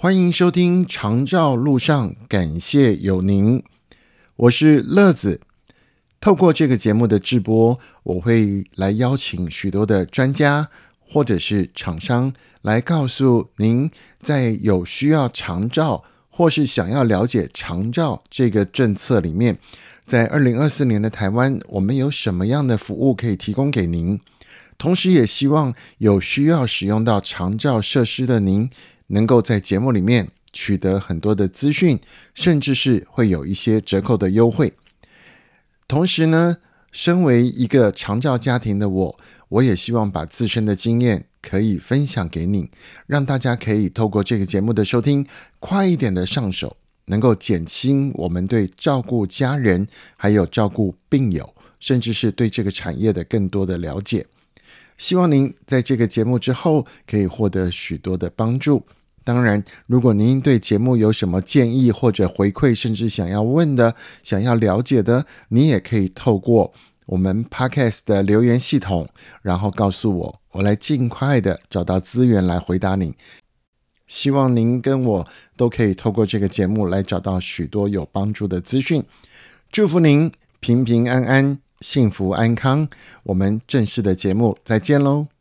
欢迎收听《长照路上》，感谢有您，我是乐子。透过这个节目的直播，我会来邀请许多的专家或者是厂商来告诉您，在有需要长照或是想要了解长照这个政策里面，在二零二四年的台湾，我们有什么样的服务可以提供给您？同时，也希望有需要使用到长照设施的您，能够在节目里面取得很多的资讯，甚至是会有一些折扣的优惠。同时呢，身为一个长照家庭的我，我也希望把自身的经验可以分享给你，让大家可以透过这个节目的收听，快一点的上手，能够减轻我们对照顾家人，还有照顾病友，甚至是对这个产业的更多的了解。希望您在这个节目之后可以获得许多的帮助。当然，如果您对节目有什么建议或者回馈，甚至想要问的、想要了解的，你也可以透过我们 Podcast 的留言系统，然后告诉我，我来尽快的找到资源来回答您。希望您跟我都可以透过这个节目来找到许多有帮助的资讯。祝福您平平安安、幸福安康。我们正式的节目再见喽！